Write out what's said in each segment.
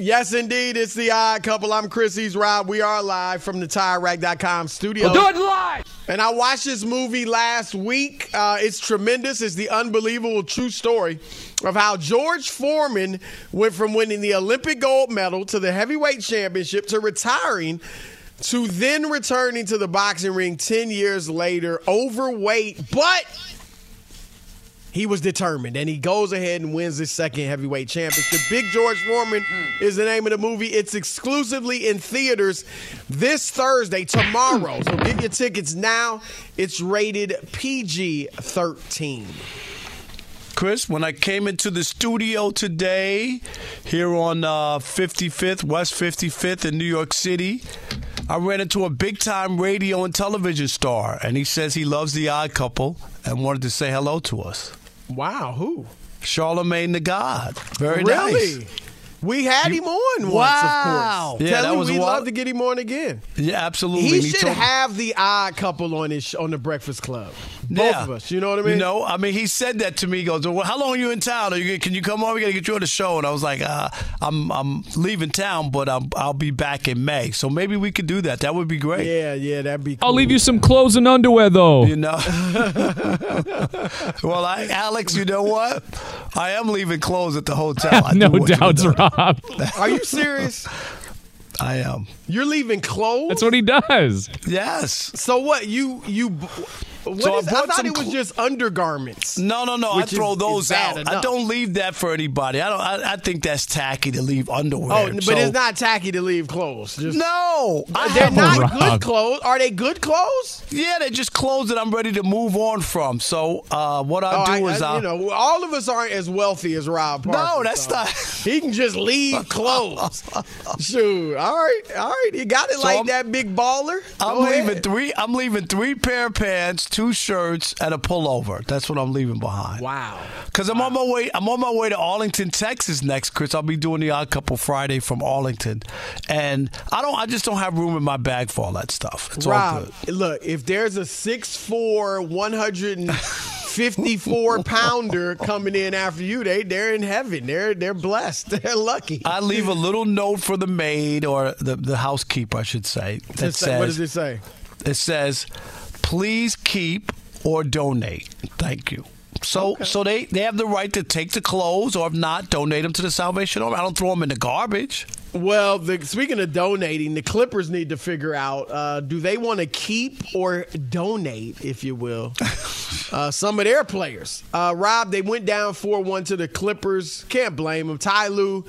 Yes, indeed. It's the odd couple. I'm Chris East Rob. We are live from the TireRack.com studio. do it live. And I watched this movie last week. Uh, it's tremendous. It's the unbelievable true story of how George Foreman went from winning the Olympic gold medal to the heavyweight championship to retiring to then returning to the boxing ring 10 years later, overweight, but he was determined and he goes ahead and wins his second heavyweight championship. Big George Foreman is the name of the movie. It's exclusively in theaters this Thursday, tomorrow. So get your tickets now. It's rated PG 13. Chris, when I came into the studio today here on uh, 55th, West 55th in New York City, I ran into a big time radio and television star, and he says he loves the odd couple and wanted to say hello to us. Wow, who? Charlemagne the God. Very really? nice. We had him on once, Wow. of course. Yeah, Tell that him was we'd while- love to get him on again. Yeah, absolutely. He And should have the odd couple on his on the Breakfast Club. Both Yeah. of us. You know what I mean? You know, I mean, he said that to me. He goes, "Well, how long are you in town? Are you, can you come on? We got to get you on the show." And I was like, uh, "I'm I'm leaving town, but I'm, I'll be back in May. So maybe we could do that. That would be great." Yeah, yeah, that'd be. Cool. I'll leave you some clothes and underwear, though. You know. well, I, Alex, you know what? I am leaving clothes at the hotel. I no do want you to doubts. Rob. Are you serious? I am. You're leaving clothes? That's what he does. Yes. So what? You you. What So I is- I, brought thought some it was cl- just undergarments. No, no, no. I throw is those bad out. I don't leave that for anybody. I don't. I, I think that's tacky to leave underwear. Oh, but So- it's not tacky to leave clothes. Just, No, I they're not Rob. good clothes. Are they good clothes? Yeah, they're just clothes that I'm ready to move on from. So uh, what I Oh, do I- is I- I, you know, all of us aren't as wealthy as Rob Parker. no, that's so not. He can just leave clothes. Shoot, all right, all right. You got it So like I'm- that, big baller. I'm Go leaving three. I'm leaving three pair of pants, two shirts, and a pullover. That's what I'm leaving behind. Wow. Because I'm on my way. I'm on my way to Arlington, Texas next, Chris. I'll be doing the Odd Couple Friday from Arlington, and I don't. I just don't have room in my bag for all that stuff. It's all Rob, good. look, if there's a 6'4", 154 pounder coming in after you, they they're in heaven. They're they're blessed. They're lucky. I leave a little note for the maid or the the housekeeper, I should say. That say- says, what does it say? It says, "Please keep or donate. Thank you. So, so they, they have the right to take the clothes, or if not, donate them to the Salvation Army. I don't throw them in the garbage. Well, the, speaking of donating, the Clippers need to figure out uh, do they want to keep or donate, if you will, uh, some of their players. Uh, Rob, they went down 4 1 to the Clippers. Can't blame them. Ty Lue,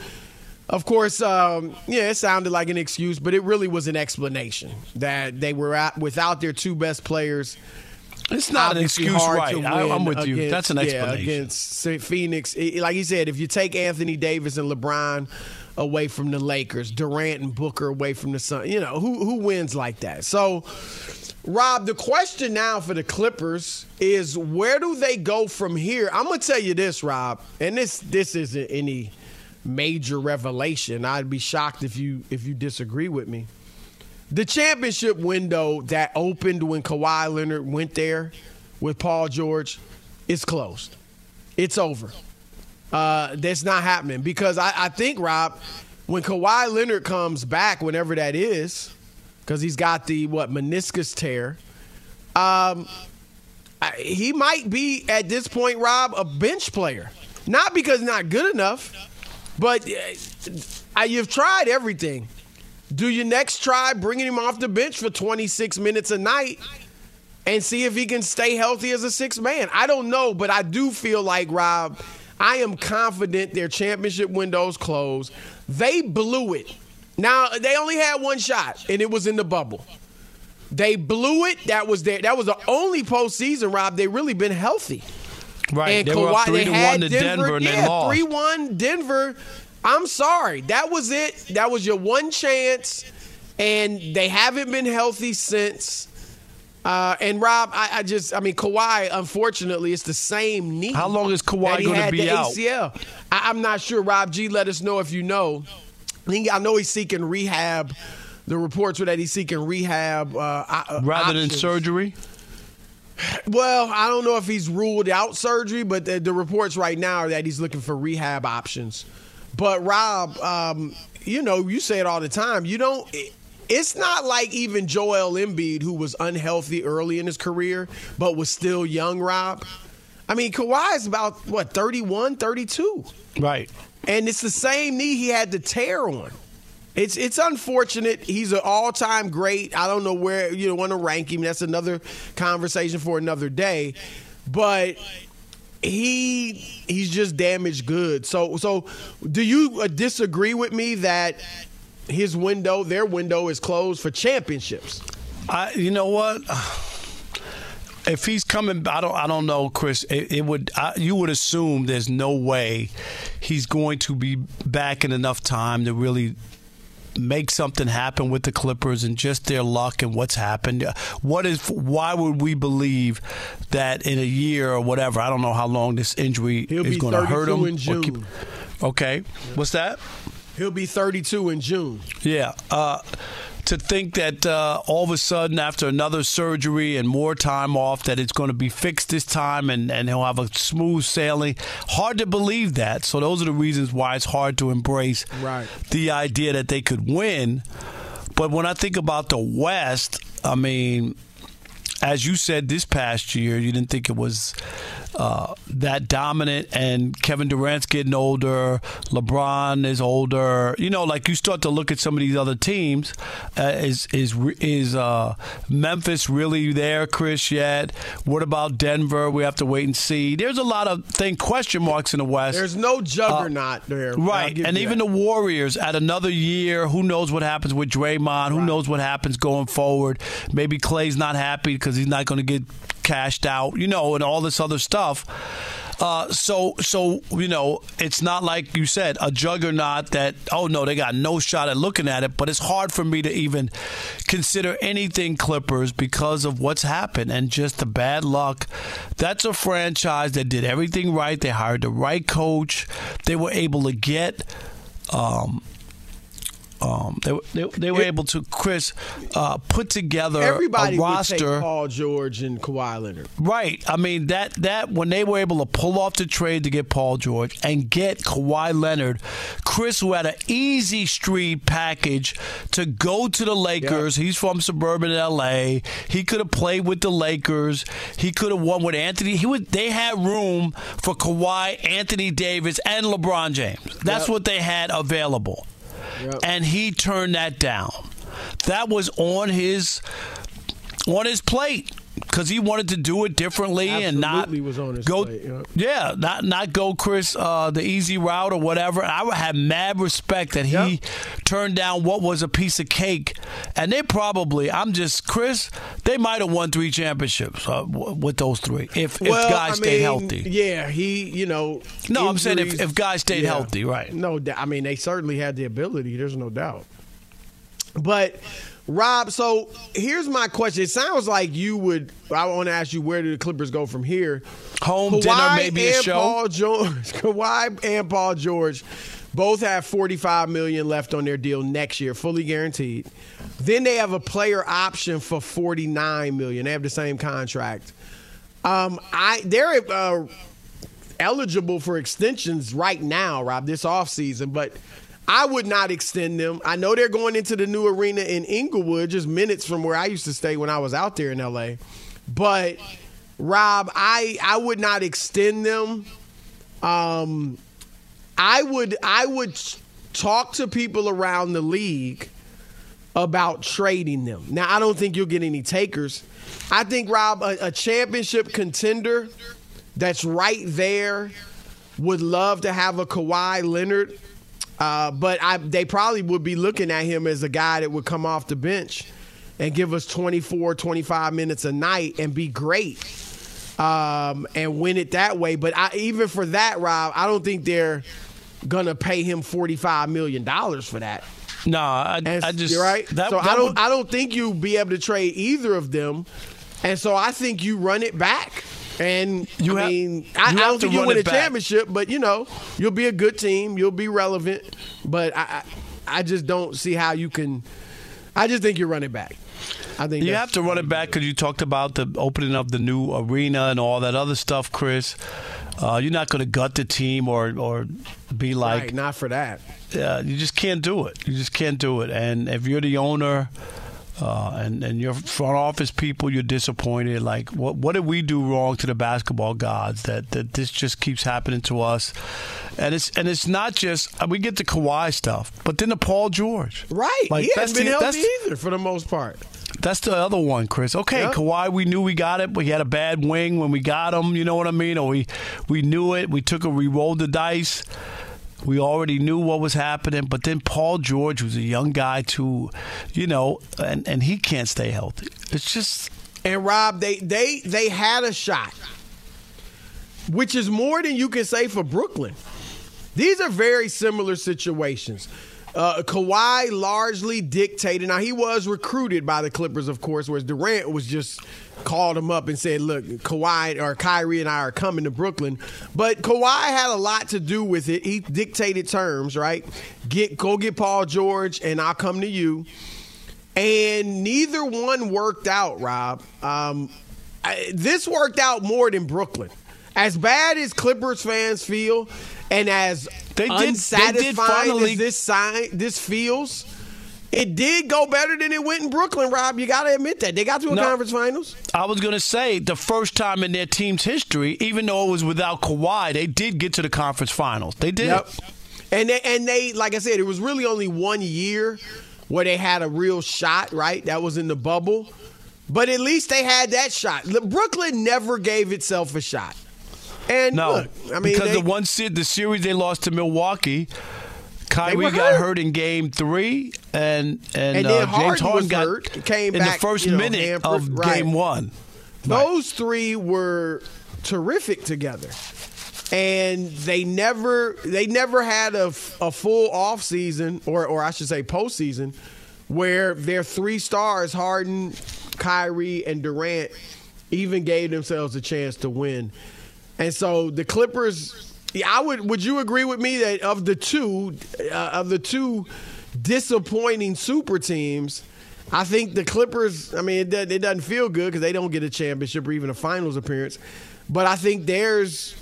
of course, um, yeah, it sounded like an excuse, but it really was an explanation that they were at, without their two best players. It's not an excuse, right. I- I'm win with you. That's an yeah, explanation. against Phoenix. It- like he said, if you take Anthony Davis and LeBron away from the Lakers, Durant and Booker away from the Sun, you know who who wins like that. So, Rob, the question now for the Clippers is where do they go from here? I'm gonna tell you this, Rob, and this this isn't any major revelation. I'd be shocked if you if you disagree with me. The championship window that opened when Kawhi Leonard went there with Paul George is closed. It's over. Uh, that's not happening because I, I think, Rob, when Kawhi Leonard comes back, whenever that is, because he's got the, what, meniscus tear, um, I- he might be, at this point, Rob, a bench player. Not because not good enough, but uh, you've tried everything. Do you next try bringing him off the bench for 26 minutes a night and see if he can stay healthy as a six man? I don't know, but I do feel like, Rob, I am confident their championship window's closed. They blew it. Now, they only had one shot, and it was in the bubble. They blew it. That was their, that was the only postseason, Rob. They really been healthy. Right. And they were up three to one to Denver, and yeah, they lost. Three one Denver. I'm sorry, that was it. That was your one chance, and they haven't been healthy since. Uh, and Rob, I, I just, I mean, Kawhi. Unfortunately, it's the same knee. How long is Kawhi that gonna be the out? ACL. I, I'm not sure. Rob G, let us know if you know. I think I know he's seeking rehab. The reports were that he's seeking rehab uh, uh, Rather than surgery? Well, I don't know if he's ruled out surgery, but the, the reports right now are that he's looking for rehab options. But Rob, um, you know, you say it all the time. You don't. it- it's not like even Joel Embiid, who was unhealthy early in his career, but was still young. Rob, I mean, Kawhi is about what 31, 32. Right. And it's the same knee he had the tear on. It's it's unfortunate. He's an all time great. I don't know where you want to rank him. That's another conversation for another day. But he he's just damaged goods. So so do you uh, disagree with me that his window, their window, is closed for championships? I, you know what? If he's coming, I don't. I don't know, Chris. It, it would. I, you would assume there's no way he's going to be back in enough time to really make something happen with the Clippers and just their luck and what's happened. What is? Why would we believe that in a year or whatever? I don't know how long this injury He'll is going to hurt him. in June. keep- okay, what's that? He'll be 32 in June. Yeah. Uh, to think that uh, all of a sudden, after another surgery and more time off, that it's going to be fixed this time and, and he'll have a smooth sailing. Hard to believe that. So, those are the reasons why it's hard to embrace Right. the idea that they could win. But when I think about the West, I mean, as you said this past year, you didn't think it was uh, that dominant. And Kevin Durant's getting older. LeBron is older. You know, like you start to look at some of these other teams. Uh, is is is uh, Memphis really there, Chris? Yet? What about Denver? We have to wait and see. There's a lot of thing question marks in the West. There's no juggernaut there. Right, and even that. the Warriors at another year, who knows what happens with Draymond? Who knows what happens going forward? Maybe Clay's not happy because he's not going to get cashed out, you know, and all this other stuff. Uh, so, so you know, it's not like you said a juggernaut that oh no, they got no shot at looking at it. But it's hard for me to even consider anything Clippers because of what's happened and just the bad luck. That's a franchise that did everything right. They hired the right coach. They were able to get. Um, Um, they, they, they were able to, Chris, uh, put together Everybody a would roster. take Paul George and Kawhi Leonard. Right. I mean that that when they were able to pull off the trade to get Paul George and get Kawhi Leonard, Chris who had an easy street package to go to the Lakers. He's from suburban LA. He could have played with the Lakers. He could have won with Anthony. He would they had room for Kawhi, Anthony Davis, and LeBron James. That's Yep. what they had available. And he turned that down. That was on his on his plate because he wanted to do it differently and not was on his go. plate, yeah. Yeah, not not go Chris uh, the easy route or whatever. I would have mad respect that he Yep. turned down what was a piece of cake, and they probably. I'm just Chris. They might have won three championships uh, with those three if, if guys I stayed mean, healthy. Yeah, he, you know. No, I'm saying if- if guys stayed healthy, right. No. I mean, they certainly had the ability. There's no doubt. But Rob, so here's my question. It sounds like you would. I want to ask you where do the Clippers go from here? Home dinner, maybe a show? Paul George, Kawhi and Paul George both have 45 million left on their deal next year, fully guaranteed. Then they have a player option for 49 million. They have the same contract. Um, I they're uh, eligible for extensions right now, Rob, this offseason, but I would not extend them. I know they're going into the new arena in Inglewood, just minutes from where I used to stay when I was out there in LA. But Rob, I I would not extend them. Um, I would I would talk to people around the league about trading them. Now, I don't think you'll get any takers. I think Rob, a, a championship contender that's right there would love to have a Kawhi Leonard, uh, but I, they probably would be looking at him as a guy that would come off the bench and give us 24, 25 minutes a night and be great um, and win it that way. But I, even for that, Rob, I don't think they're gonna pay him forty five million dollars for that. No, I, And, I just you're right. That, so that I don't. would- I don't think you'll be able to trade either of them, and so I think you run it back. And You I have- mean, you I, I don't think you'll win a back. championship, but you know, you'll be a good team. You'll be relevant, but I, I, I just don't see how you can. I just think you run it back. I think You have to run it back because you talked about the opening of the new arena and all that other stuff, Chris. Uh, you're not going to gut the team or or be like, right, not for that. uh, you just can't do it. You just can't do it. And if you're the owner uh, and and your front office people, you're disappointed. Like, what what did we do wrong to the basketball gods that that this just keeps happening to us? And it's and it's not just uh, we get the Kawhi stuff, but then the Paul George, Right, Like, he that's hasn't been the- healthy either for the most part. that's the other one, Chris. Okay, Yep. Kawhi, we knew we got it, but he had a bad wing when we got him. You know what I mean? Or we we knew it. We took a we rolled the dice. We already knew what was happening. But then Paul George was a young guy too, you know, and and he can't stay healthy. It's just And Rob, they they they had a shot, which is more than you can say for Brooklyn. These are very similar situations. Uh, Kawhi largely dictated. Now he was recruited by the Clippers, of course, whereas Durant was just called him up and said, "Look, Kawhi or Kyrie and I are coming to Brooklyn." But Kawhi had a lot to do with it. He dictated terms, right? Get go get Paul George, and I'll come to you and neither one worked out. Rob, um, I, this worked out more than Brooklyn. As bad as Clippers fans feel, and as They did- they did unsatisfying finally- as this sign this feels, it did go better than it went in Brooklyn. Rob, you got to admit that they got to a No. conference finals. I was going to say the first time in their team's history, even though it was without Kawhi, they did get to the conference finals. They did. Yep. And they, and they, like I said, it was really only one year where they had a real shot, right? That was in the bubble. But at least they had that shot. Brooklyn never gave itself a shot. And No, look, I mean, because they- the one the series they lost to Milwaukee, Kyrie got hurt. hurt in Game Three, and and, And uh, James Harden got hurt, came in back, the first you know, minute hampered, of right. Game One. Those three were terrific together. And they never they never had a, a full off season or or I should say postseason where their three stars, Harden, Kyrie, and Durant, even gave themselves a chance to win. And so the Clippers, yeah, I would would you agree with me that of the two uh, of the two disappointing super teams. I think the Clippers. I mean, it, doesn't- it doesn't feel good because they don't get a championship or even a finals appearance. But I think theirs,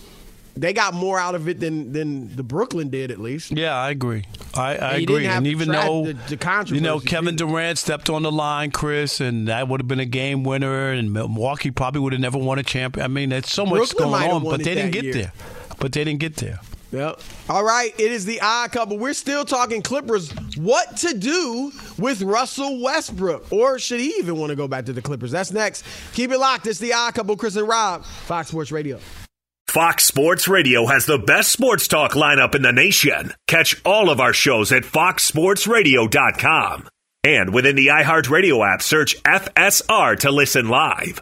they got more out of it than than the Brooklyn did at least. Yeah, I agree. I, I And agree. And even though the- the you know Kevin Durant stepped on the line, Chris, and that would have been a game winner, and Milwaukee probably would have never won a champion. I mean, there's so much Brooklyn might going on, but they didn't get year. there. But they didn't get there. Yep. All right. It is the odd couple. We're still talking Clippers. What to do with Russell Westbrook? Or should he even want to go back to the Clippers? That's next. Keep it locked. It's the odd couple, Chris and Rob, Fox Sports Radio. Fox Sports Radio has the best sports talk lineup in the nation. Catch all of our shows at foxsportsradio.com. And within the iHeartRadio app, search FSR to listen live.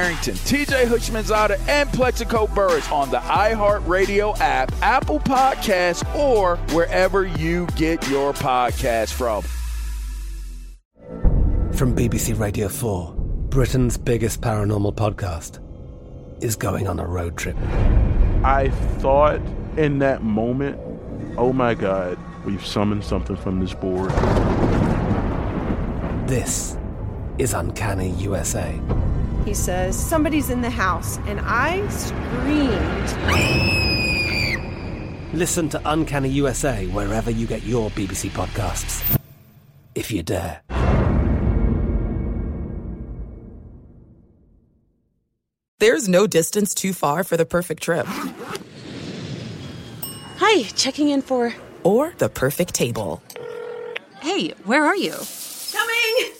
TJ Houshmandzadeh, and Plaxico Burress on the iHeartRadio app, Apple Podcasts, or wherever you get your podcast from. From BBC Radio 4, Britain's biggest paranormal podcast is going on a road trip. I thought in that moment, oh my God, we've summoned something from this board. This is Uncanny USA. He says, Somebody's in the house. And I screamed. Listen to Uncanny USA wherever you get your BBC podcasts, if you dare. There's no distance too far for the perfect trip. Hi, checking in for. Or the perfect table. Hey, where are you? Coming!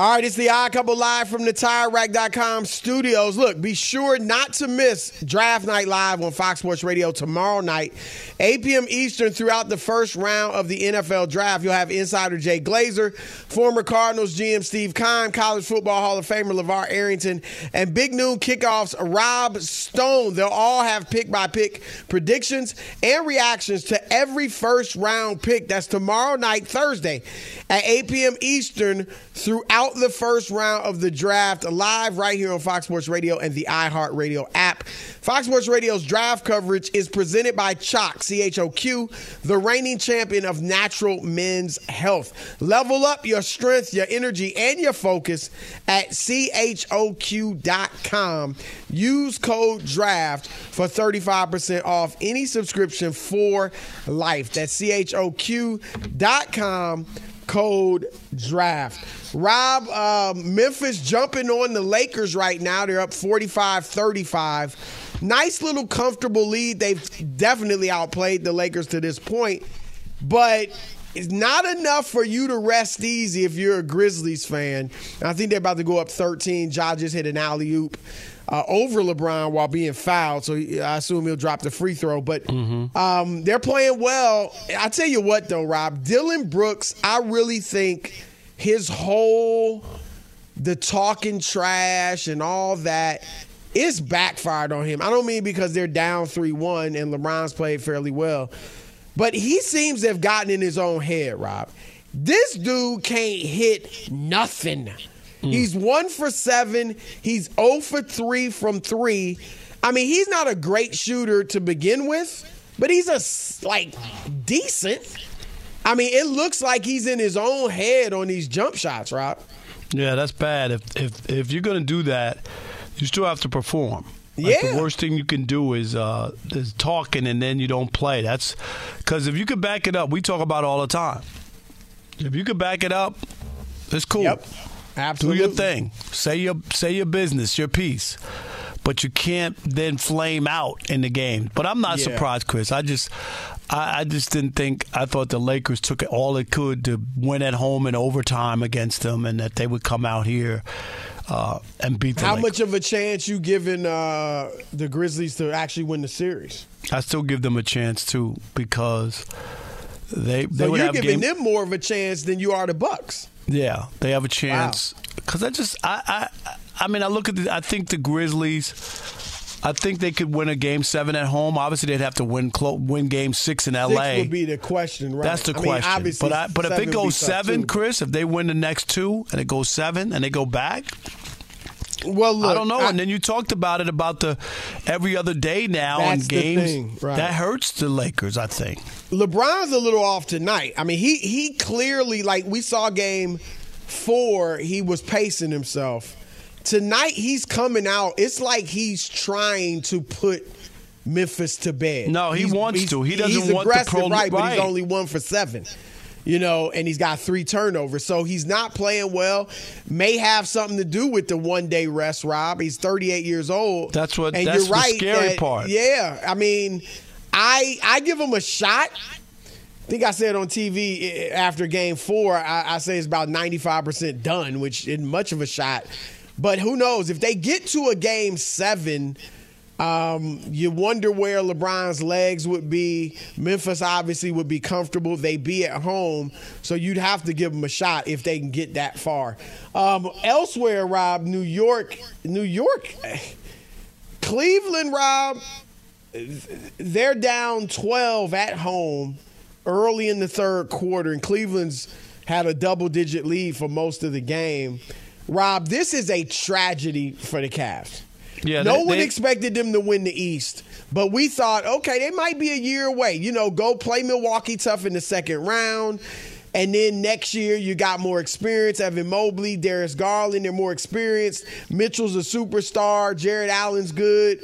All right, it's the Odd Couple live from the TireRack.com studios. Look, be sure not to miss Draft Night Live on Fox Sports Radio tomorrow night, 8 p.m. Eastern, throughout the first round of the NFL Draft. You'll have insider Jay Glazer, former Cardinals GM Steve Keim, College Football Hall of Famer LeVar Arrington, and Big Noon Kickoffs Rob Stone. They'll all have pick by pick predictions and reactions to every first round pick. That's tomorrow night, Thursday, at 8 p.m. Eastern, throughout about the first round of the draft live right here on Fox Sports Radio and the iHeartRadio app. Fox Sports Radio's draft coverage is presented by Choq, C H O Q, the reigning champion of natural men's health. Level up your strength, your energy, and your focus at CHOQ.com. Use code DRAFT for 35% off any subscription for life. That's CHOQ.com code draft. Rob, uh, Memphis jumping on the Lakers right now. They're up 45 35. Nice little comfortable lead. They've definitely outplayed the Lakers to this point, but it's not enough for you to rest easy if you're a Grizzlies fan. I think they're about to go up 13. Ja just hit an alley oop. Uh, over LeBron while being fouled, so I assume he'll drop the free throw. But Mm-hmm. um, they're playing well. I tell you what, though, Rob, Dillon Brooks, I really think his whole the talking trash and all that is backfired on him. I don't mean because they're down three one and LeBron's played fairly well, but he seems to have gotten in his own head, Rob. This dude can't hit nothing. He's one for seven. He's 0 for three from three. I mean, he's not a great shooter to begin with, but he's a like decent. I mean, it looks like he's in his own head on these jump shots, Rob. Yeah, that's bad. If if if you're gonna do that, you still have to perform. Like, Yeah. The worst thing you can do is uh, is talking and then you don't play. That's because if you could back it up, we talk about it all the time. If you could back it up, it's cool. Yep. Absolutely. Do your thing. Say your say your business, your piece. But you can't then flame out in the game. But I'm not Yeah. surprised, Chris. I just I, I just didn't think I thought the Lakers took all it could to win at home in overtime against them and that they would come out here uh, and beat the How Lakers. much of a chance you giving uh, the Grizzlies to actually win the series? I still give them a chance too because they they So you're giving game, them more of a chance than you are the Bucks. Yeah, they have a chance. Because I just, I, I, I mean, I look at the, I think the Grizzlies. I think they could win a game seven at home. Obviously, they'd have to win clo- win game six in Six L.A. would be the question, right? That's the I mean, question. obviously, but I, but if it seven would be goes seven, too. Chris, if they win the next two and it goes seven and they go back, well, look, I don't know. I- and then you talked about it about the every other day now the games. thing, right. That hurts the Lakers, I think. LeBron's a little off tonight. I mean, he he clearly like we saw game four, he was pacing himself. Tonight he's coming out. It's like he's trying to put Memphis to bed. No, he He's- wants he's- to. He doesn't want the pro- right? But he's only one for seven. You know, and he's got three turnovers, so he's not playing well. May have something to do with the one day rest. Rob, he's 38 years old. That's what- And that's you're the right. scary that- part. Yeah, I mean, I I give him a shot. I think I said on TV eh, after game four, I, I say it's about 95% done, which isn't much of a shot. But who knows? If they get to a game seven, um, you wonder where LeBron's legs would be. Memphis obviously would be comfortable. They'd be at home, so you'd have to give them a shot if they can get that far. Um, elsewhere, Rob, New York, New York, Cleveland, Rob, they're down 12 at home early in the third quarter, and Cleveland's had a double digit lead for most of the game. Rob, this is a tragedy for the Cavs. Yeah, no they- one they- expected them to win the East, but we thought, okay, they might be a year away. You know, go play Milwaukee tough in the second round. And then next year, you got more experience. Evan Mobley, Darius Garland, they're more experienced. Mitchell's a superstar. Jarrett Allen's good.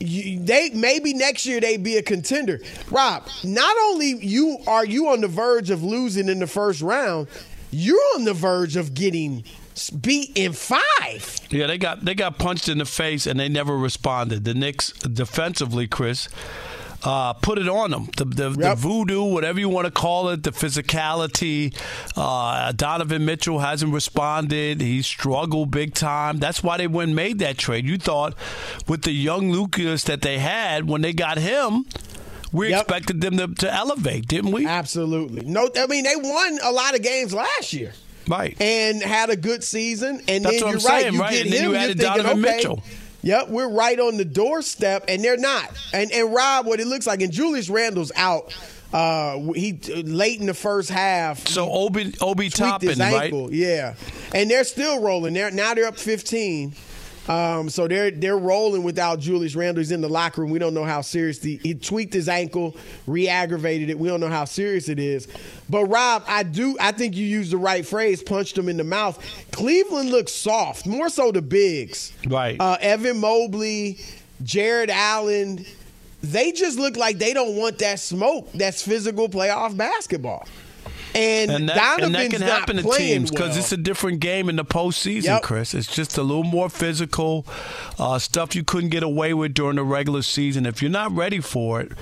You, they maybe next year they'd be a contender. Rob, not only you are you on the verge of losing in the first round, you're on the verge of getting beat in five. Yeah, they got they got punched in the face and they never responded. The Knicks defensively, Chris, uh, put it on them. The, the, the voodoo, whatever you want to call it, the physicality. Uh, Donovan Mitchell hasn't responded. He struggled big time. That's why they went and made that trade. You thought with the young Lucas that they had when they got him, we expected them to, to elevate, didn't we? Absolutely. No, I mean they won a lot of games last year. Right. And had a good season. And That's then what you're I'm right. saying, you right? get And him, you added thinking, Donovan okay, Mitchell. Yep, we're right on the doorstep, and they're not. And and Rob, what it looks like, and Julius Randle's out Uh, he late in the first half. So Obi Obi Toppin, right? Yeah, and they're still rolling. They're now they're up 15. Um, so they're they're rolling without Julius Randle. He's in the locker room. We don't know how serious the he tweaked his ankle, re-aggravated it. We don't know how serious it is. But Rob, I do I think you used the right phrase, punched him in the mouth. Cleveland looks soft, more so the bigs. Right. Uh, Evan Mobley, Jarrett Allen, they just look like they don't want that smoke. That's physical playoff basketball. And, and that, Donovan's and that can happen to teams because well. it's a different game in the postseason, Yep. Chris. It's just a little more physical uh, stuff you couldn't get away with during the regular season. If you're not ready for it,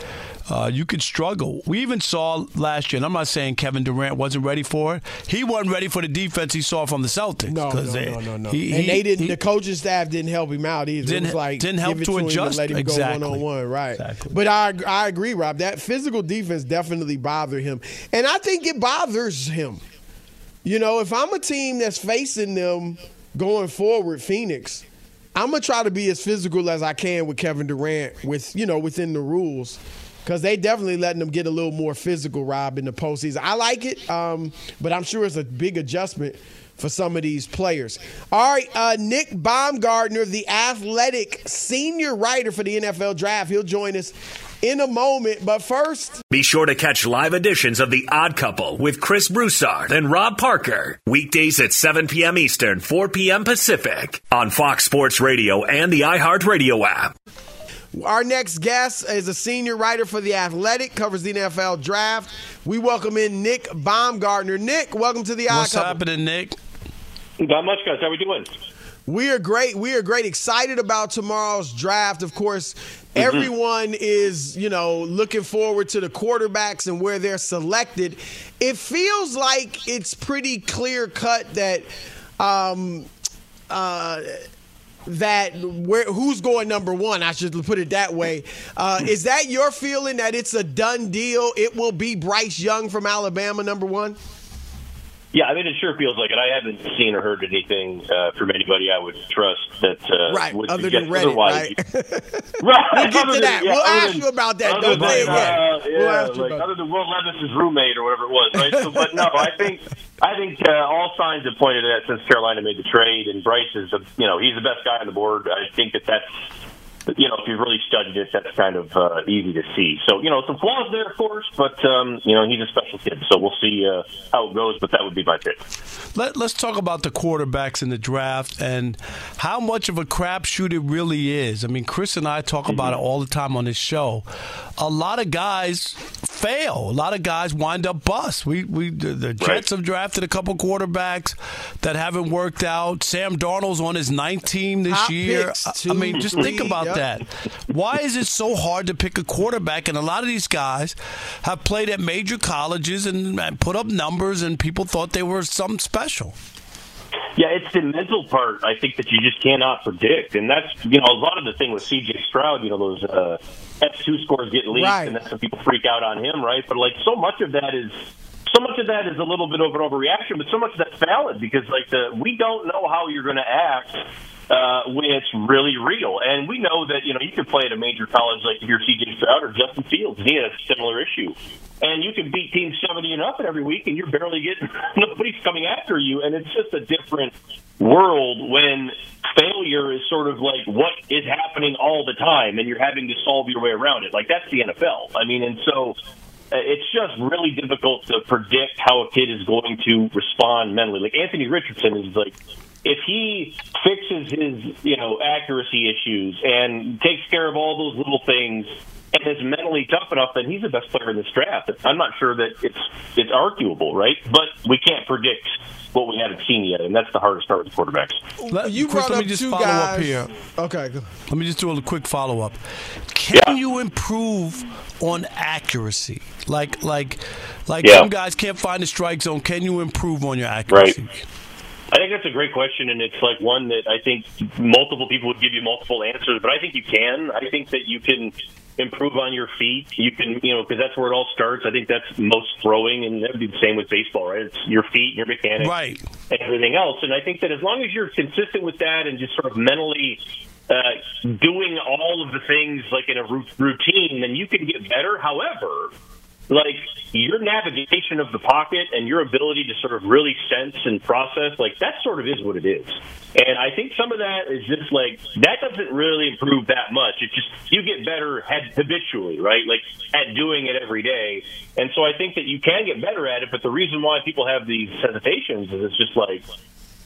uh, you could struggle. We even saw last year, and I'm not saying Kevin Durant wasn't ready for it. He wasn't ready for the defense he saw from the Celtics. No, no, they- no, no, no. he- and he- they didn't. he- the coaching staff didn't help him out either. Didn't- it was like didn't help to and adjust. let him Exactly. go one on one. Right. But I I agree, Rob. That physical defense definitely bothered him, and I think it bothers him. You know, if I'm a team that's facing them going forward, Phoenix, I'm gonna try to be as physical as I can with Kevin Durant, with you know within the rules, because they definitely letting them get a little more physical, Rob, in the postseason. I like it, um, but I'm sure it's a big adjustment for some of these players. All right, uh, Nick Baumgardner, the athletic senior writer for the NFL Draft, he'll join us in a moment. But first, Be sure to catch live editions of The Odd Couple with Chris Broussard and Rob Parker. Weekdays at 7 p.m. Eastern, 4 p.m. Pacific on Fox Sports Radio and the iHeartRadio app. Our next guest is a senior writer for The Athletic, covers the NFL draft. We welcome in Nick Baumgardner. Nick, welcome to the Odd What's Couple. happening, Nick? Not much, guys. How we doing? We are great. We are great. Excited about tomorrow's draft. Of course, Mm-hmm. everyone is, you know, looking forward to the quarterbacks and where they're selected. It feels like it's pretty clear cut that um uh that where who's going number one? I should put it that way. Uh, is that your feeling that it's a done deal? It will be Bryce Young from Alabama, number one. Yeah, I mean, it sure feels like it. I haven't seen or heard anything uh, from anybody I would trust that uh, Right, would other suggest than Reddit, otherwise. right? right. We'll get to than- that. yeah, We'll ask than- you about that. Don't than, it yet. uh, We'll yeah, ask you like about other than Will Levis's roommate or whatever it was, right? so, but no, I think I think uh, all signs have pointed to that since Carolina made the trade, and Bryce is, a, you know, he's the best guy on the board. I think that that's you know, if you've really studied it, that's kind of uh, easy to see. So, you know, some flaws there, of course, but, um, you know, he's a special kid. So we'll see uh, how it goes, but that would be my pick. Let, let's talk about the quarterbacks in the draft and how much of a crapshoot it really is. I mean, Chris and I talk about it all the time on this show. A lot of guys fail. A lot of guys wind up bust. We we the, the Jets have drafted a couple quarterbacks that haven't worked out. Sam Darnold's on his ninth team this Top year. picks, I, I mean, just think about yep. that. Why is it so hard to pick a quarterback? And a lot of these guys have played at major colleges and, and put up numbers, and people thought they were something special. Yeah, it's the mental part. I think that you just cannot predict, and that's you know a lot of the thing with C.J. Stroud. You know those uh, S2 scores get leaked, Right. and that's when people freak out on him, right? But like so much of that is so much of that is a little bit of an overreaction, but so much of that's valid because like the we don't know how you're going to act uh, when it's really real, and we know that you know you could play at a major college like if you're C.J. Stroud or Justin Fields, and he had a similar issue. And you can beat teams seventy and up every week, and you're barely getting nobody's coming after you, and it's just a different world when failure is sort of like what is happening all the time, and you're having to solve your way around it. Like that's the NFL. I mean, and so uh, it's just really difficult to predict how a kid is going to respond mentally. Like Anthony Richardson is like, if he fixes his, you know, accuracy issues and takes care of all those little things and is mentally tough enough, then he's the best player in this draft. I'm not sure that it's it's arguable, right? But we can't predict what we haven't seen yet, and that's the hardest part with quarterbacks. Let, You Chris, brought let me up just two follow up guys. here. Okay. Let me just do a quick follow up. Can you improve on accuracy? Like, like, like Yeah. some guys can't find the strike zone. Can you improve on your accuracy? I think that's a great question, and it's like one that I think multiple people would give you multiple answers, but I think you can. I think that you can improve on your feet. You can, you know, because that's where it all starts. I think that's most throwing, and that would be the same with baseball, right? It's your feet, your mechanics, Right. and everything else. And I think that as long as you're consistent with that and just sort of mentally uh, doing all of the things like in a routine, then you can get better. However, like your navigation of the pocket and your ability to sort of really sense and process, like that sort of is what it is. And I think some of that is just like that doesn't really improve that much. It's just you get better habitually, right? Like at doing it every day. And so I think that you can get better at it. But the reason why people have these hesitations is it's just like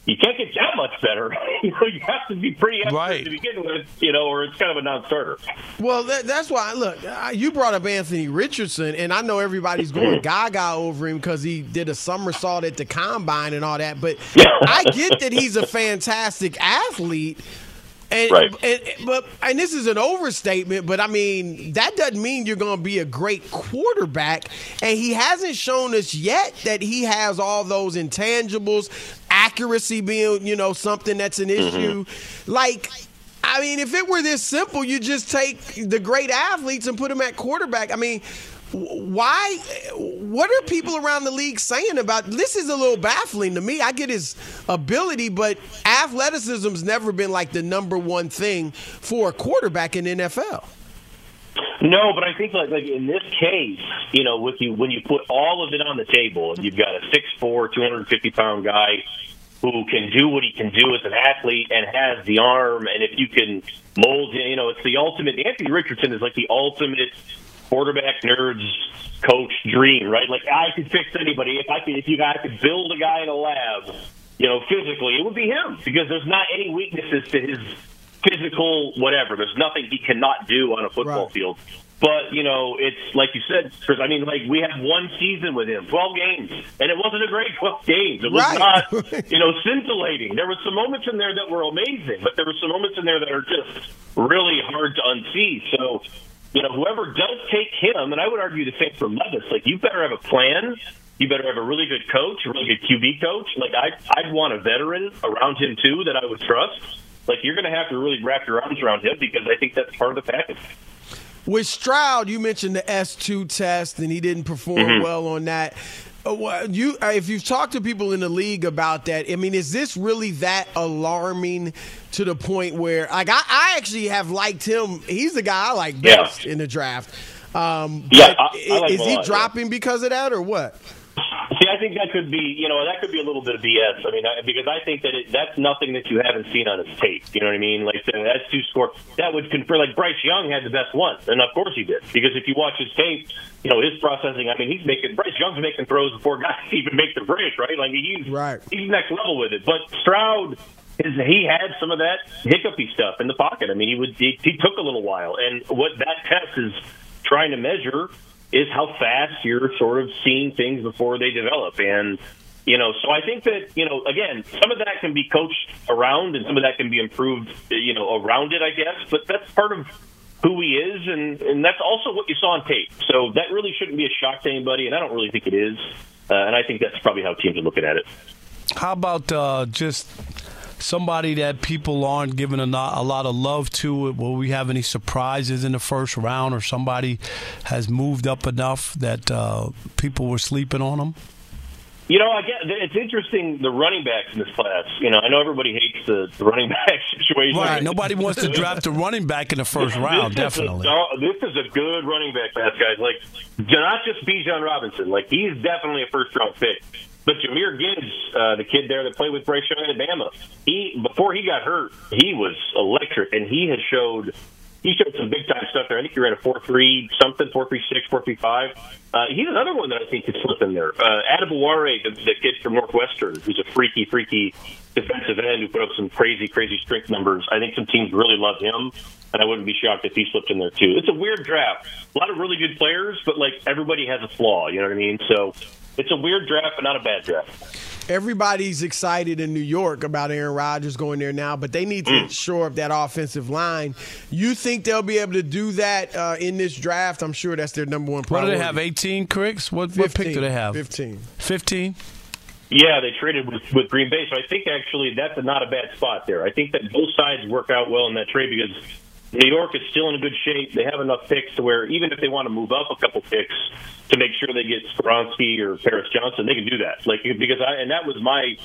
you can't get that much better. you know, you have to be pretty expert Right. to begin with, you know, or it's kind of a non-starter. Well, that, that's why. Look, you brought up Anthony Richardson, and I know everybody's going gaga over him because he did a somersault at the combine and all that. But I get that he's a fantastic athlete. And, Right. and but and this is an overstatement, but I mean that doesn't mean you're going to be a great quarterback. And he hasn't shown us yet that he has all those intangibles, accuracy being you know something that's an mm-hmm. issue. Like I mean, if it were this simple, you just take the great athletes and put them at quarterback. I mean, why? What are people around the league saying about this? Is a little baffling to me. I get his ability, but athleticism's never been like the number one thing for a quarterback in NFL. No, but I think like like in this case, you know, with you when you put all of it on the table, and you've got a six four, two hundred and fifty pound guy who can do what he can do as an athlete and has the arm, and if you can mold him, you know, it's the ultimate. Anthony Richardson is like the ultimate quarterback nerds coach dream, right? Like I could fix anybody if I could. If you guys could build a guy in a lab, you know, physically, it would be him because there's not any weaknesses to his physical whatever. There's nothing he cannot do on a football field. But you know, it's like you said, Chris. I mean, like we had one season with him, twelve games, and it wasn't a great twelve games. It was Right. not, you know, scintillating. There were some moments in there that were amazing, but there were some moments in there that are just really hard to unsee. So, you know, whoever does take him, and I would argue the same for Levis. Like, you better have a plan. You better have a really good coach, a really good QB coach. Like, I, I'd want a veteran around him too that I would trust. Like, you're going to have to really wrap your arms around him because I think that's part of the package. With Stroud, you mentioned the S2 test, and he didn't perform Mhm. well on that. Uh, wha- You, uh, if you've talked to people in the league about that, I mean, is this really that alarming to the point where, like, I, I actually have liked him. He's the guy I like Yeah. best in the draft. Um, Yeah, I- I like is he lot, yeah. dropping because of that, or what? See, I think that could be, you know, that could be a little bit of BS. I mean, I, because I think that it, that's nothing that you haven't seen on his tape. You know what I mean? Like that S2 score that would confer. Like Bryce Young had the best one, and of course he did. Because if you watch his tape, you know his processing. I mean, he's making Bryce Young's making throws before guys even make the break, right? Like he's right. he's next level with it. But Stroud. Is, he had some of that hiccupy stuff in the pocket. I mean, he would he, he took a little while, and what that test is trying to measure is how fast you're sort of seeing things before they develop. And, you know, so I think that, you know, again, some of that can be coached around and some of that can be improved, you know, around it, I guess. But that's part of who he is. And, and that's also what you saw on tape. So that really shouldn't be a shock to anybody. And I don't really think it is. Uh, and I think that's probably how teams are looking at it. How about uh, just somebody that people aren't giving a lot, a lot of love to? Will we have any surprises in the first round, or somebody has moved up enough that uh, people were sleeping on them? You know, I get it's interesting the running backs in this class. You know, I know everybody hates the, the running back situation. Right. Nobody wants to draft a running back in the first round. This is a- Definitely. oh, this is a good running back class, guys. Like, do not just Bijan Robinson. Like, he's definitely a first round pick. But Jahmyr Gibbs, uh, the kid there that played with Bryce Young in Alabama, he before he got hurt, he was electric, and he has showed he showed some big time stuff there. I think he ran a four three something, four three six, four three five. Uh, he's another one that I think could slip in there. Uh, the, the kid from Northwestern, who's a freaky, freaky defensive end who put up some crazy, crazy strength numbers. I think some teams really love him, and I wouldn't be shocked if he slipped in there too. It's a weird draft. A lot of really good players, but like everybody has a flaw. You know what I mean? So it's a weird draft, but not a bad draft. Everybody's excited in New York about Aaron Rodgers going there now, but they need to Mm. shore up that offensive line. You think they'll be able to do that uh, in this draft? I'm sure that's their number one problem. What do they have? 18 cricks? What, what pick do they have? 15. 15? Yeah, they traded with, with Green Bay, so I think actually that's a, not a bad spot there. I think that both sides work out well in that trade because New York is still in a good shape. They have enough picks to where even if they want to move up a couple picks to make sure they get Skoronski or Paris Johnson, they can do that. Like because I and that was my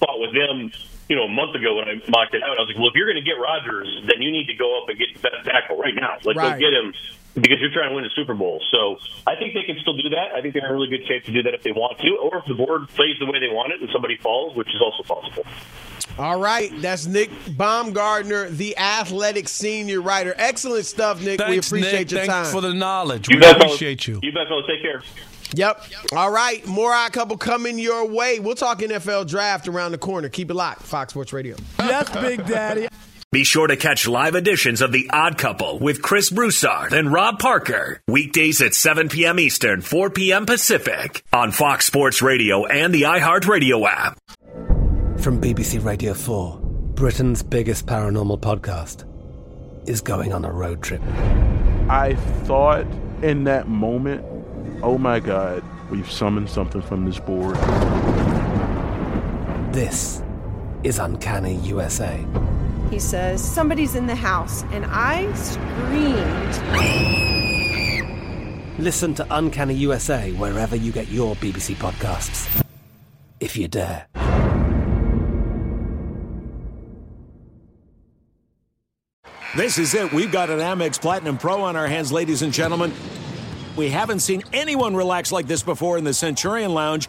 thought with them. You know, a month ago when I mocked it out, I was like, "Well, if you're going to get Rodgers, then you need to go up and get the best tackle right now. Like, Right. go get him because you're trying to win a Super Bowl. So I think they can still do that. I think they're in really good shape to do that if they want to, or if the board plays the way they want it and somebody falls, which is also possible. All right, that's Nick Baumgardner, the athletic senior writer. Excellent stuff, Nick. we appreciate Nick. your Thanks time. for the knowledge. You we bet, fellas. appreciate you. You bet, fellas. Take care. Yep. All right, more odd couple coming your way. We'll talk NFL draft around the corner. Keep it locked. Fox Sports Radio. Yes, Big Daddy. Be sure to catch live editions of The Odd Couple with Chris Broussard and Rob Parker. Weekdays at 7 p.m. Eastern, 4 p.m. Pacific on Fox Sports Radio and the iHeartRadio app. From BBC Radio 4, Britain's biggest paranormal podcast is going on a road trip. I thought in that moment, oh my God, we've summoned something from this board. This is Uncanny USA. He says, Somebody's in the house. And I screamed. Listen to Uncanny USA wherever you get your BBC podcasts, if you dare. This is it. We've got an Amex Platinum Pro on our hands, ladies and gentlemen. We haven't seen anyone relax like this before in the Centurion Lounge.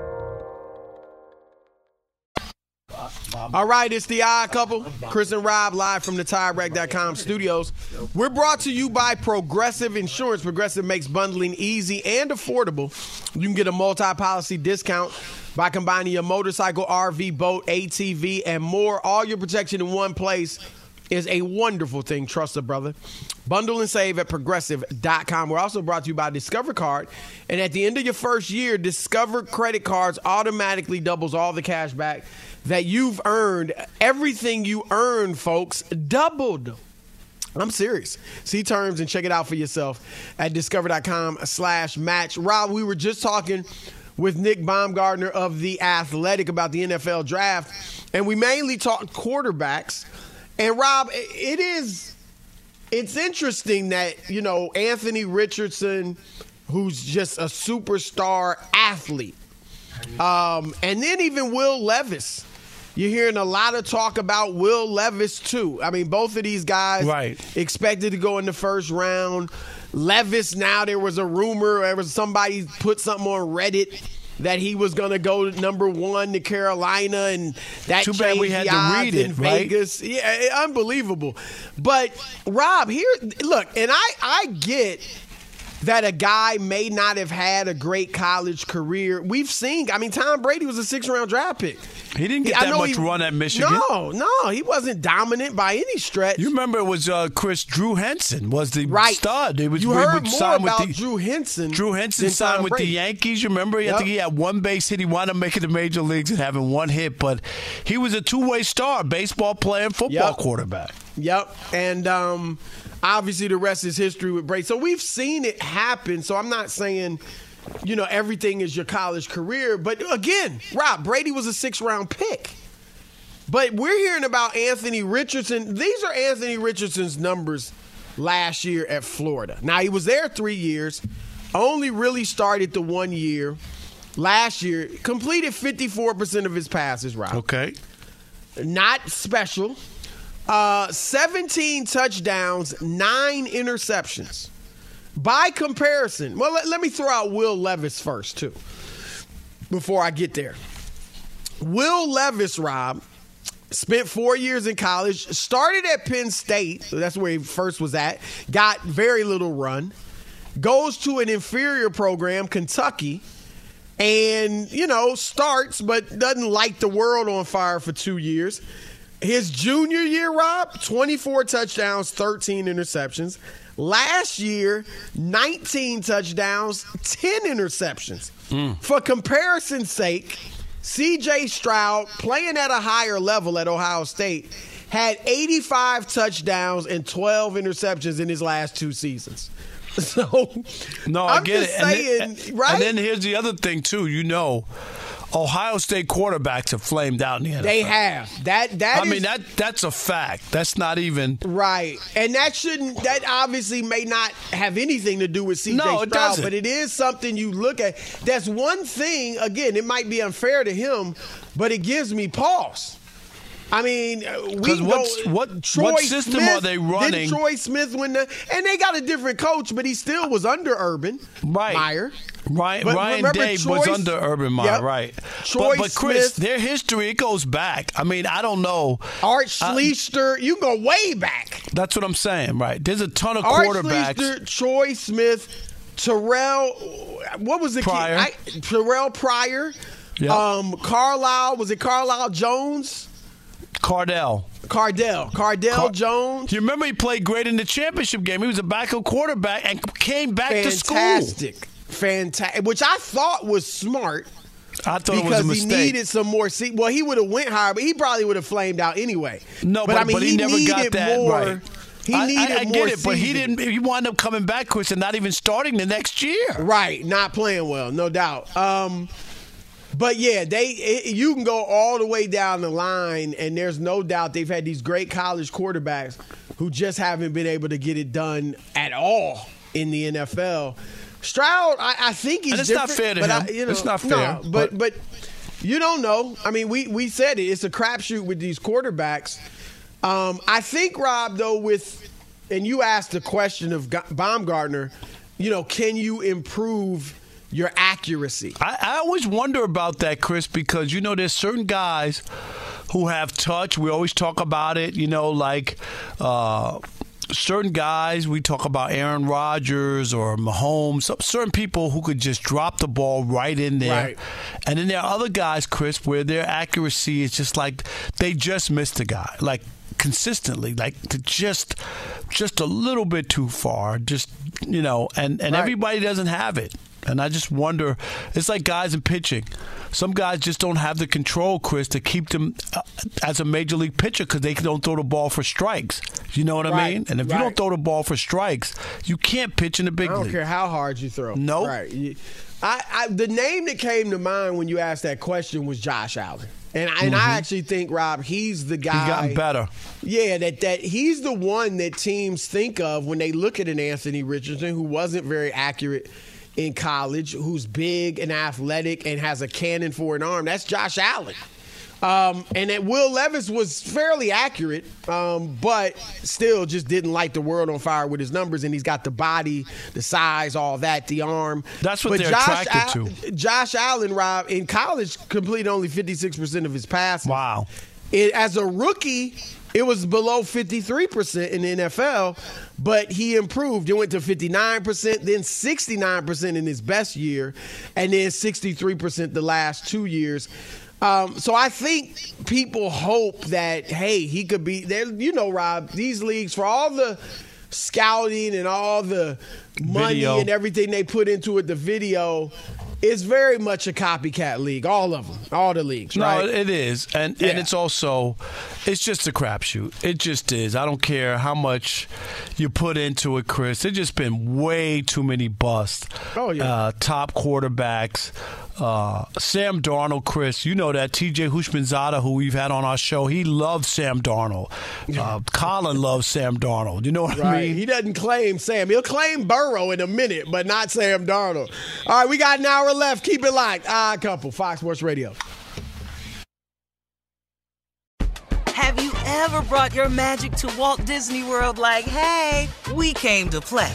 All right, it's the odd couple. Chris and Rob live from the TireRack.com studios. We're brought to you by Progressive Insurance. Progressive makes bundling easy and affordable. You can get a multi-policy discount by combining your motorcycle, RV, boat, ATV, and more. All your protection in one place is a wonderful thing. Trust a brother. Bundle and save at progressive.com. We're also brought to you by Discover Card. And at the end of your first year, Discover credit cards automatically doubles all the cash back that you've earned. Everything you earn, folks, doubled. I'm serious. See terms and check it out for yourself at discover.com slash match. Rob, we were just talking with Nick Baumgardner of The Athletic about the NFL draft, and we mainly talked quarterbacks. And Rob, it is it's interesting that, you know, Anthony Richardson, who's just a superstar athlete, um, and then even Will Levis. You're hearing a lot of talk about Will Levis too. I mean, both of these guys Right. expected to go in the first round. Levis, now there was a rumor, there was somebody put something on Reddit that he was going to go number one to Carolina, and that Too bad we had to read it, in right? Vegas. Yeah, eh, unbelievable. But Rob, here, look, and I, I get that a guy may not have had a great college career. We've seen, I mean, Tom Brady was a six round draft pick. He didn't get I that much he- run at Michigan. No, no, he wasn't dominant by any stretch. You remember it was uh, Chris Drew Henson was the Right. stud. It was You heard more about the, Drew Henson. Drew Henson signed with the Yankees. You remember? I think he had one base hit. He wound up making the major leagues and having one hit, but he was a two way star, baseball player and football Yep. quarterback. Yep. And um, obviously the rest is history with Brady. So we've seen it happen. So I'm not saying, you know, everything is your college career. But again, Rob, Brady was a six round pick. But we're hearing about Anthony Richardson. These are Anthony Richardson's numbers last year at Florida. Now, he was there three years, only really started the one year. Last year, completed 54% of his passes, Rob. Okay. Not special. Uh, 17 touchdowns, nine interceptions. By comparison, well, let, let me throw out Will Levis first, too, before I get there. Will Levis, Rob, spent four years in college, started at Penn State, so that's where he first was at, got very little run, goes to an inferior program, Kentucky, and, you know, starts, but doesn't light the world on fire for two years. His junior year, Rob, 24 touchdowns, 13 interceptions. Last year, 19 touchdowns, 10 interceptions. For comparison's sake, CJ Stroud, playing at a higher level at Ohio State, had 85 touchdowns and 12 interceptions in his last two seasons. So, No, I I'm get just it. And then, right? And then here's the other thing too. You know, Ohio State quarterbacks have flamed out in the NFL. They have that. That I is- mean that that's a fact. That's not even Right. And that shouldn't that obviously may not have anything to do with CJ No, Stroud, it doesn't. but it is something you look at. That's one thing, again, it might be unfair to him, but it gives me pause. I mean, uh, we go, what- Troy what system Smith, are they running? Troy Smith win the and they got a different coach, but he still was under Urban Right. Meyer. Ryan, But Ryan Day was under Urban Meyer, Yep. right? Troy but, but Chris, Smith- their history it goes back. I mean, I don't know. Art Schlichter, you go way back. that's what I'm saying, right? There's a ton of Art quarterbacks. Schlichter, Troy Smith, Terrell. What was the Pryor. I, Terrell Pryor. Yep. Um, Carlisle. Was it Carlisle Jones? Cardell. Cardell. Cardell Car- Jones. You remember he played great in the championship game. He was a backup quarterback and came back to school. Fantastic. Fantastic. Which I thought was smart. I thought it was a because he needed some more. Se- well, he would have went higher, but he probably would have flamed out anyway. No, but, I mean, but he, never needed got that more. right. He I, needed I, I more get it, but he didn't. He wound up coming back, Chris, and not even starting the next year. Right, not playing well, no doubt. Um, but yeah, they it, you can go all the way down the line, and there's no doubt they've had these great college quarterbacks who just haven't been able to get it done at all in the NFL. Stroud, I, I think he's And it's not fair to but him. I, you know, It's not no, fair, but but you don't know. I mean, we we said it. It's a crapshoot with these quarterbacks. Um, I think Rob, though, with and you asked the question of Baumgardner, you know, can you improve your accuracy? I, I always wonder about that, Chris, because you know there's certain guys who have touch. We always talk about it. You know, like. Uh, Certain guys, we talk about Aaron Rodgers or Mahomes, certain people who could just drop the ball right in there. Right. And then there are other guys, Chris, where their accuracy is just like they just missed a guy. Like consistently, like to just just a little bit too far. Just you know, and and Right. everybody doesn't have it. And I just wonder. It's like guys in pitching. Some guys just don't have the control, Chris, to keep them uh, as a major league pitcher because they don't throw the ball for strikes. You know what I mean? And if you don't throw the ball for strikes, you can't pitch in the big I don't league. care how hard you throw. Nope. Right. I, I the name that came to mind when you asked that question was Josh Allen. And I, and I actually think Rob, he's the guy. He's gotten better. Yeah, that that he's the one that teams think of when they look at an Anthony Richardson who wasn't very accurate in college, who's big and athletic and has a cannon for an arm. That's Josh Allen. Um, and that Will Levis was fairly accurate, um, but still just didn't light the world on fire with his numbers. And he's got the body, the size, all that, the arm. That's what but they're Josh attracted Al- to. Josh Allen, Rob, in college, completed only 56% of his passes. Wow. It, as a rookie, it was below 53% in the NFL, but he improved. It went to 59%, then 69% in his best year, and then 63% the last two years. Um, so I think people hope that, hey, he could be there. You know, Rob, these leagues, for all the scouting and all the money Video. and everything they put into it, the video, it's very much a copycat league. All of them, all the leagues, No, right? it is, and Yeah. and it's also, it's just a crapshoot. It just is. I don't care how much you put into it, Chris. There's just been way too many busts. Oh, yeah. uh, top quarterbacks. Uh, Sam Darnold, Chris, you know that T.J. Houshmandzadeh, who we've had on our show, he loves Sam Darnold. Uh, Colin loves Sam Darnold. You know what I mean? He doesn't claim Sam. He'll claim Burrow in a minute, but not Sam Darnold. All right, we got an hour left. Keep it locked. Odd couple, Fox Sports Radio. Have you ever brought your magic to Walt Disney World like, hey, we came to play?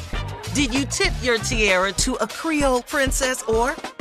Did you tip your tiara to a Creole princess or